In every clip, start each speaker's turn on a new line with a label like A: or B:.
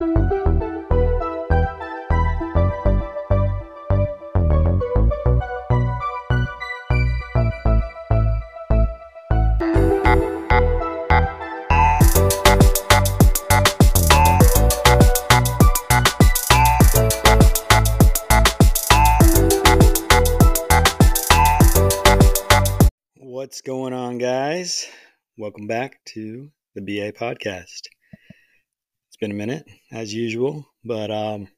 A: What's going on, guys? Welcome back to the BA podcast. Been a minute, as usual, but um,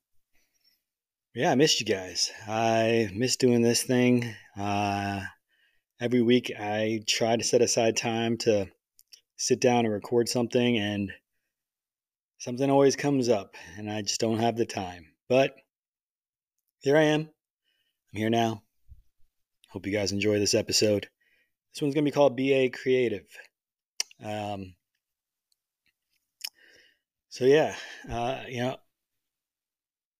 A: yeah, I missed you guys. I miss doing this thing. Uh, every week, I try to set aside time to sit down and record something, and something always comes up, and I just don't have the time. But here I am. I'm here now. Hope you guys enjoy this episode. This one's going to be called BA Creative. Um, so, yeah, uh, you know,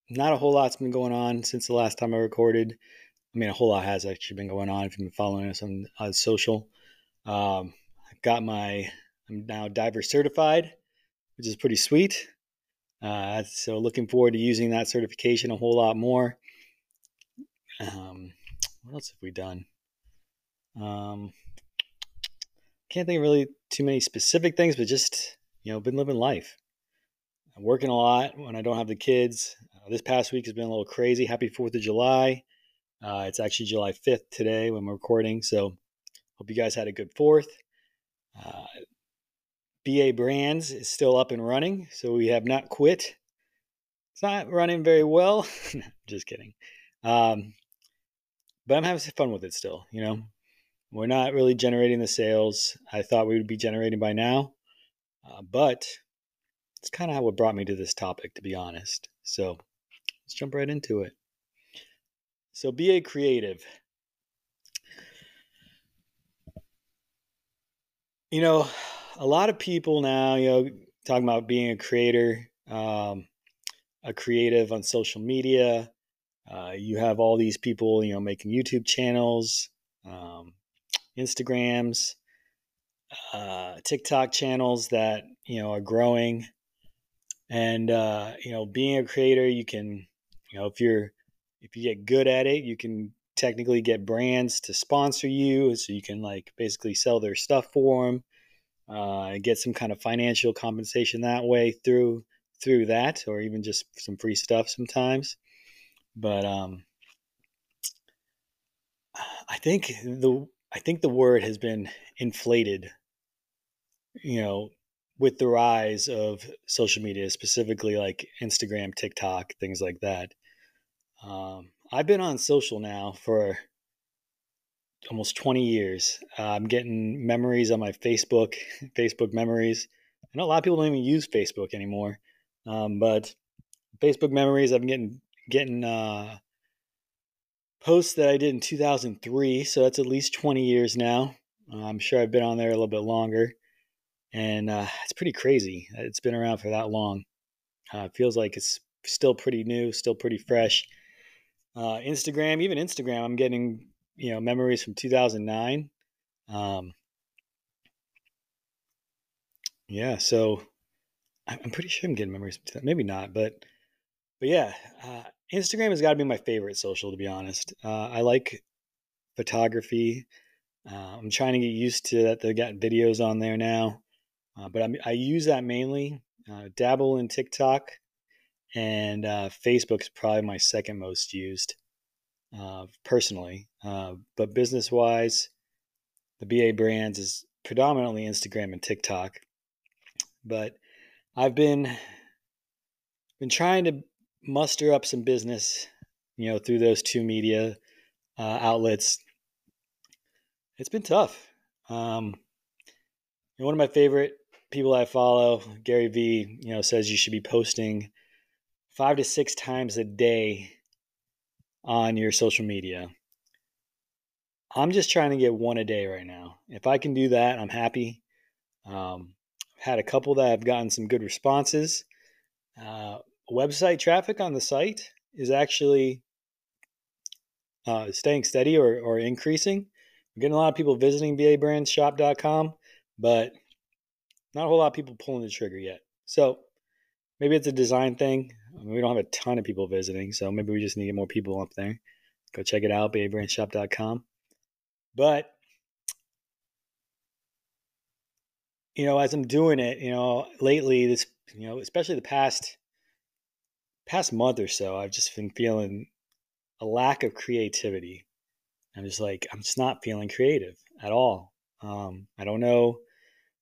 A: not a whole lot's been going on since the last time I recorded. I mean, a whole lot has actually been going on if you've been following us on, on social. Um, I've got my, I'm now diver certified, which is pretty sweet. Uh, so, looking forward to using that certification a whole lot more. Um, what else have we done? Um, can't think of really too many specific things, but just you know, been living life. I'm working a lot when I don't have the kids. Uh, this past week has been a little crazy. Happy Fourth of July. Uh, it's actually July 5th today when we're recording, so hope you guys had a good Fourth. Uh, BA Brands is still up and running, so we have not quit. It's not running very well. just kidding. Um, but I'm having fun with it still. You know, we're not really generating the sales I thought we would be generating by now, uh, but it's kind of what brought me to this topic, to be honest. So let's jump right into it. So, BA Creative. You know, a lot of people now, you know, talking about being a creator, um, a creative on social media. Uh, you have all these people, you know, making YouTube channels, um, Instagrams, uh, TikTok channels that you know are growing, and uh, you know, being a creator, you can, you know, if you're if you get good at it, you can technically get brands to sponsor you, so you can like basically sell their stuff for them, uh, get some kind of financial compensation that way through through that, or even just some free stuff sometimes. But um, I think the I think the word has been inflated, you know, with the rise of social media, specifically like Instagram, TikTok, things like that. Um, I've been on social now for almost 20 years. Uh, I'm getting memories on my Facebook, Facebook memories. I know a lot of people don't even use Facebook anymore, um, but Facebook memories, I'm getting getting uh, posts that I did in 2003. So that's at least 20 years now. I'm sure I've been on there a little bit longer. And uh, it's pretty crazy. It's been around for that long. Uh, it feels like it's still pretty new, still pretty fresh. Uh, Instagram, even Instagram, I'm getting you know memories from 2009. Um, yeah, so I'm pretty sure I'm getting memories. Maybe not, but but yeah, uh, Instagram has got to be my favorite social, to be honest. Uh, I like photography. Uh, I'm trying to get used to that. They've got videos on there now, uh, but I'm, i use that mainly. Uh, dabble in TikTok, and uh, Facebook is probably my second most used uh, personally. but business wise, the BA brands is predominantly Instagram and TikTok. But I've been been trying to muster up some business, you know, through those two media uh, outlets. It's been tough. Um, one of my favorite people I follow, Gary Vee, you know, says you should be posting five to six times a day on your social media. I'm just trying to get one a day right now. If I can do that, I'm happy. Um, had a couple that have gotten some good responses. Uh, website traffic on the site is actually uh, staying steady or, or increasing. Getting a lot of people visiting BABrandsShop.com, but not a whole lot of people pulling the trigger yet. So maybe it's a design thing. I mean, we don't have a ton of people visiting, so maybe we just need to get more people up there. Go check it out, babrandshop.com. But you know, as I'm doing it, you know, lately this, you know, especially the past past month or so, I've just been feeling a lack of creativity. I'm just like, I'm just not feeling creative at all. Um, I don't know.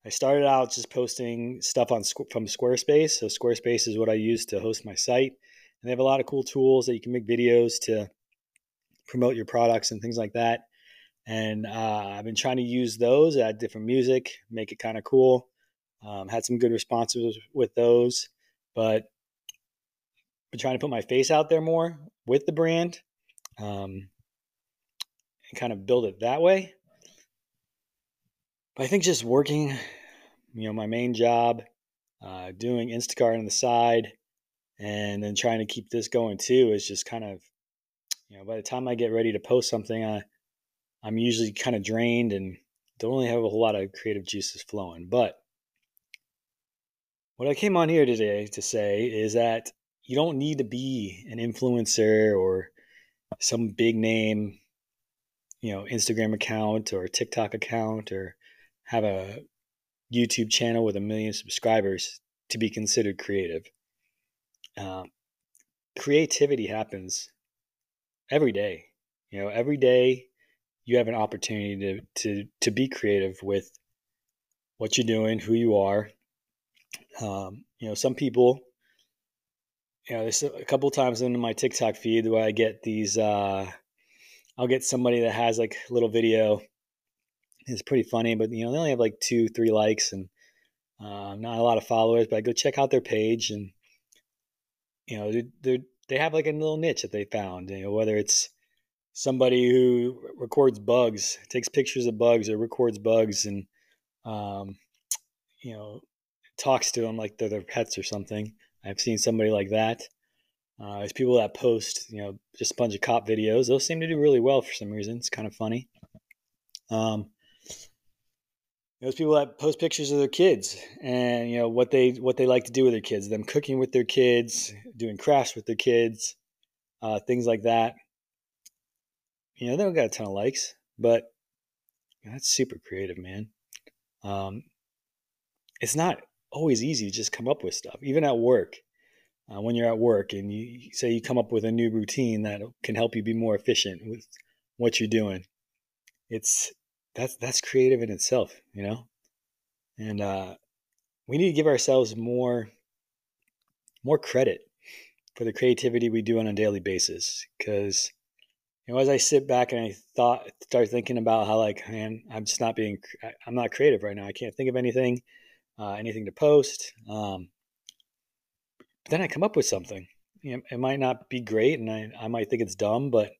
A: I started out just posting stuff on from Squarespace. So Squarespace is what I use to host my site, and they have a lot of cool tools that you can make videos to promote your products and things like that. And uh, I've been trying to use those, add different music, make it kind of cool. Um, had some good responses with those, but been trying to put my face out there more with the brand um, and kind of build it that way. I think just working, you know, my main job, uh, doing Instacart on the side, and then trying to keep this going too is just kind of, you know, by the time I get ready to post something, I, I'm usually kind of drained and don't really have a whole lot of creative juices flowing. But what I came on here today to say is that you don't need to be an influencer or some big name, you know, Instagram account or TikTok account or have a YouTube channel with a million subscribers to be considered creative. Um, creativity happens every day. You know, every day you have an opportunity to to to be creative with what you're doing, who you are. Um, you know, some people you know, there's a couple times in my TikTok feed where I get these. Uh, I'll get somebody that has like a little video. It's pretty funny, but you know they only have like two, three likes and uh, not a lot of followers. But I go check out their page, and you know they they have like a little niche that they found. You know whether it's somebody who records bugs, takes pictures of bugs, or records bugs, and um, you know talks to them like they're their pets or something I've seen somebody like that. Uh, there's people that post, you know, just a bunch of cop videos. Those seem to do really well for some reason. It's kind of funny. Um, those people that post pictures of their kids and you know what they what they like to do with their kids, them cooking with their kids, doing crafts with their kids, uh, things like that. You know, they don't got a ton of likes, but that's super creative, man. Um, it's not always easy to just come up with stuff, even at work. Uh, when you're at work and you say you come up with a new routine that can help you be more efficient with what you're doing, it's that's that's creative in itself, you know. And uh, we need to give ourselves more more credit for the creativity we do on a daily basis because you know as i sit back and i thought start thinking about how like man i'm just not being i'm not creative right now i can't think of anything uh, anything to post. Um, but then I come up with something. You know, it might not be great, and I, I might think it's dumb, but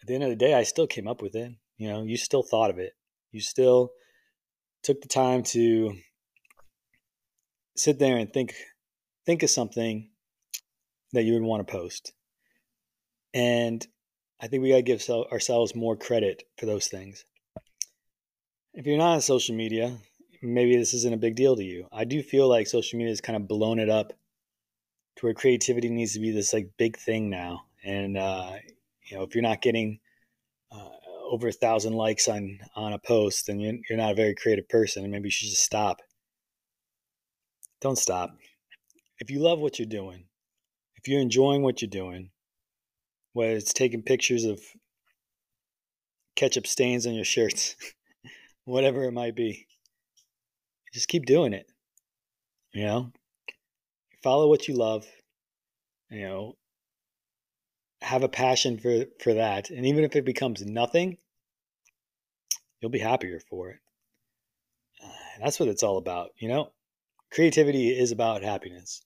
A: at the end of the day, I still came up with it. You know, you still thought of it. You still took the time to sit there and think think of something that you would want to post. And I think we got to give ourselves more credit for those things. If you're not on social media, maybe this isn't a big deal to you. I do feel like social media has kind of blown it up to where creativity needs to be this like big thing now. And uh, you know, if you're not getting over a thousand likes on on a post, then you're, not a very creative person, and maybe you should just stop. Don't stop. If you love what you're doing, if you're enjoying what you're doing, whether it's taking pictures of ketchup stains on your shirts, whatever it might be, just keep doing it. You know, follow what you love. You know, have a passion for for that, and even if it becomes nothing, you'll be happier for it. Uh, that's what it's all about. You know, creativity is about happiness.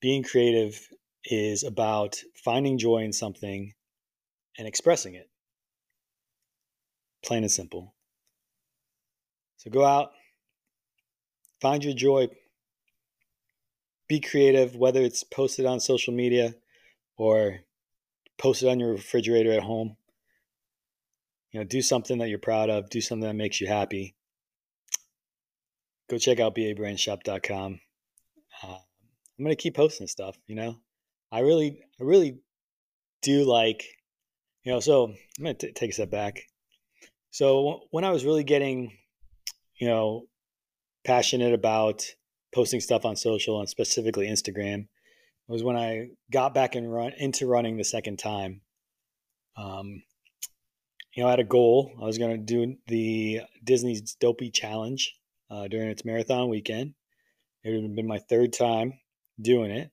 A: Being creative is about finding joy in something and expressing it. Plain and simple. So go out, find your joy be creative whether it's posted on social media or posted on your refrigerator at home you know do something that you're proud of do something that makes you happy go check out babrandshop.com uh, I'm gonna keep posting stuff. You know, I really, I really do like, you know. So I'm gonna take a step back. So when I was really getting, you know, passionate about posting stuff on social and specifically Instagram, was when I got back and run into running the second time. Um, you know, I had a goal. I was going to do the Disney's Dopey Challenge uh, during its marathon weekend. It had been my third time doing it,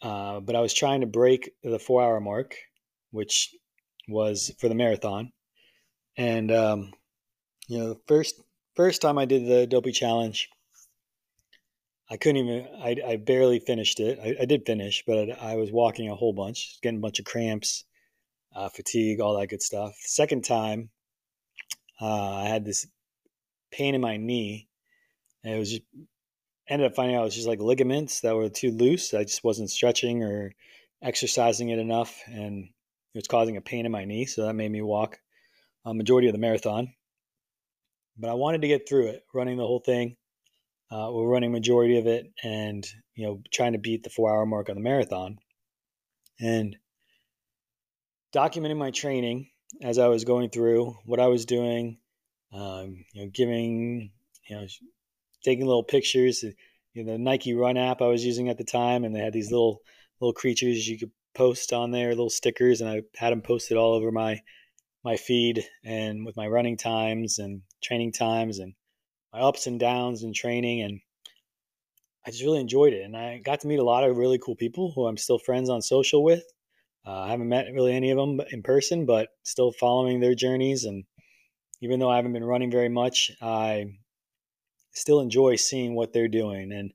A: uh, but I was trying to break the four-hour mark, which was for the marathon. And um, you know, first first time I did the Dopey Challenge, I couldn't even. I, I barely finished it. I, I did finish, but I, was walking a whole bunch, getting a bunch of cramps, uh, fatigue, all that good stuff. Second time, uh, I had this pain in my knee, and it was just ended up finding out it was just like ligaments that were too loose. I just wasn't stretching or exercising it enough, and it was causing a pain in my knee. So that made me walk a majority of the marathon. But I wanted to get through it, running the whole thing. Uh, we're running majority of it, and you know, trying to beat the four-hour mark on the marathon, and documenting my training as I was going through what I was doing. Um, you know, giving, you know, taking little pictures. You know, the Nike Run app I was using at the time, and they had these little little creatures you could post on there, little stickers, and I had them posted all over my my feed and with my running times and training times and my ups and downs in training and I just really enjoyed it and I got to meet a lot of really cool people who I'm still friends on social with. Uh, I haven't met really any of them in person, but still following their journeys. And even though I haven't been running very much, I still enjoy seeing what they're doing and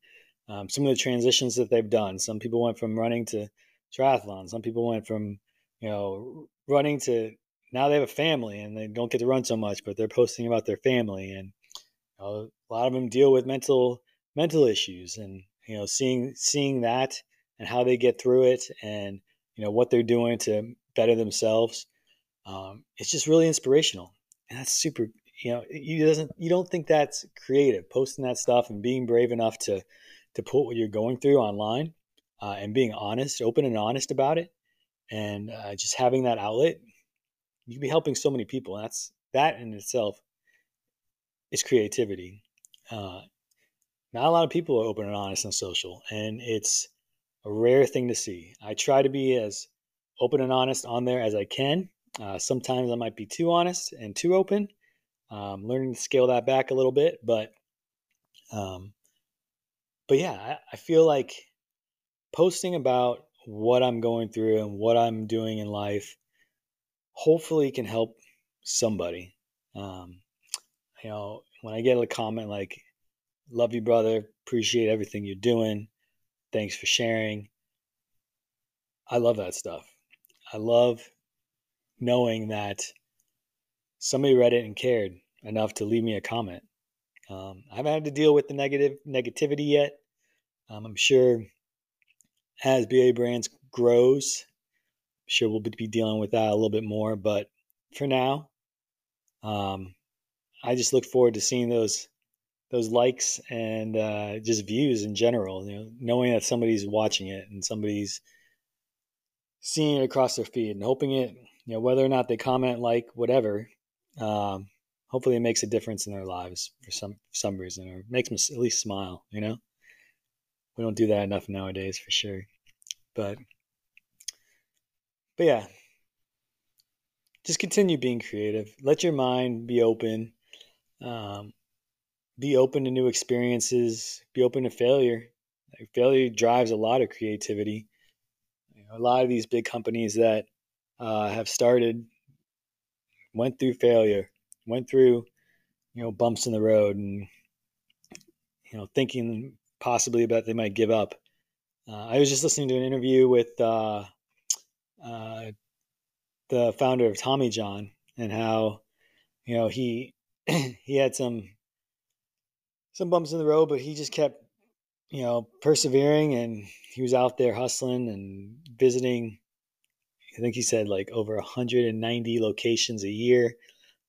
A: um, some of the transitions that they've done. Some people went from running to triathlon. Some people went from you know running to now they have a family and they don't get to run so much, but they're posting about their family, and you know, a lot of them deal with mental mental issues, and you know, seeing seeing that and how they get through it, and you know what they're doing to better themselves, um, it's just really inspirational, and that's super. You know, you doesn't you don't think that's creative posting that stuff and being brave enough to to put what you're going through online uh, and being honest, open and honest about it, and uh, just having that outlet you could be helping so many people. That's that in itself is creativity. Uh, not a lot of people are open and honest on social, and it's a rare thing to see. I try to be as open and honest on there as I can. Uh, sometimes I might be too honest and too open. Um, learning to scale that back a little bit, but um, but yeah, I, I feel like posting about what I'm going through and what I'm doing in life hopefully can help somebody. Um, you know, when I get a comment like, love you, brother, appreciate everything you're doing, thanks for sharing. I love that stuff. I love knowing that somebody read it and cared enough to leave me a comment. Um, I haven't had to deal with the negative negativity yet. Um, I'm sure as BA Brands grows, I'm sure we'll be dealing with that a little bit more. But for now, um, I just look forward to seeing those those likes and uh, just views in general. You know, knowing that somebody's watching it and somebody's seeing it across their feed and hoping it, you know, whether or not they comment, like, whatever. Um, hopefully, it makes a difference in their lives for some for some reason, or makes them at least smile. You know, we don't do that enough nowadays, for sure. But but yeah, just continue being creative. Let your mind be open. Um, be open to new experiences. Be open to failure. Like failure drives a lot of creativity. You know, a lot of these big companies that uh, have started went through failure, went through you know bumps in the road, and you know thinking possibly about they might give up. Uh, I was just listening to an interview with uh, uh, the founder of Tommy John and how you know he he had some some bumps in the road, but he just kept you know persevering and he was out there hustling and visiting. I think he said like over 190 locations a year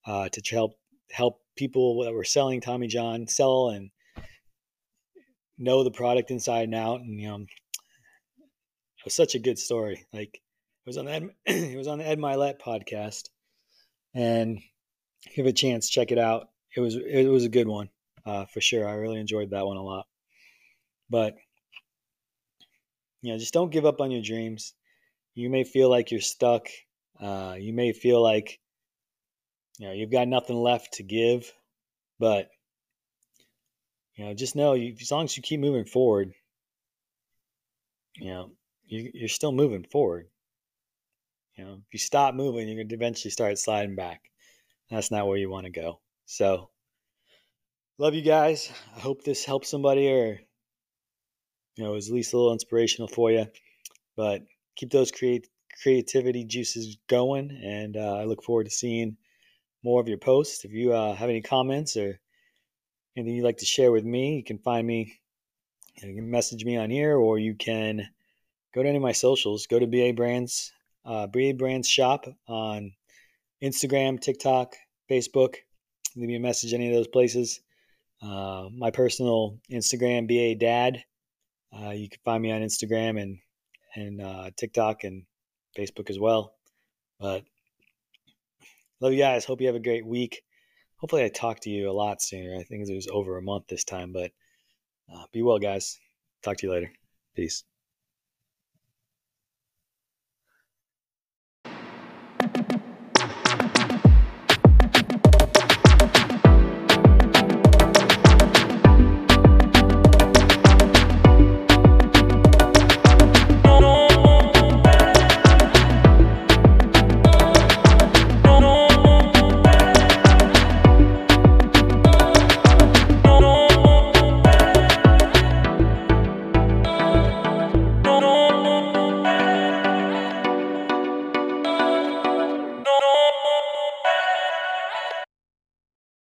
A: uh, to help help people that were selling Tommy John sell and know the product inside and out, and you know, it was such a good story. Like it was on the Ed, it was on the Ed Mylett podcast, and if you have a chance, check it out. It was it was a good one uh, for sure. I really enjoyed that one a lot. But you know, just don't give up on your dreams. You may feel like you're stuck. Uh, you may feel like you know you've got nothing left to give, but you know, just know you, as long as you keep moving forward, you know, you, you're still moving forward. You know, if you stop moving, you're going to eventually start sliding back. That's not where you want to go. So, love you guys. I hope this helps somebody or, you know, is at least a little inspirational for you. But keep those create, creativity juices going. And uh, I look forward to seeing more of your posts. If you uh, have any comments or anything you'd like to share with me, you can find me. You can message me on here, or you can go to any of my socials. Go to BA Brands, uh, BA Brands Shop on Instagram, TikTok, Facebook. Leave me a message any of those places. Uh, my personal Instagram, BA Dad. Uh, you can find me on Instagram and and uh, TikTok and Facebook as well. But love you guys. Hope you have a great week hopefully I talk to you a lot sooner. I think it was over a month this time, but uh, be well, guys. Talk to you later. Peace.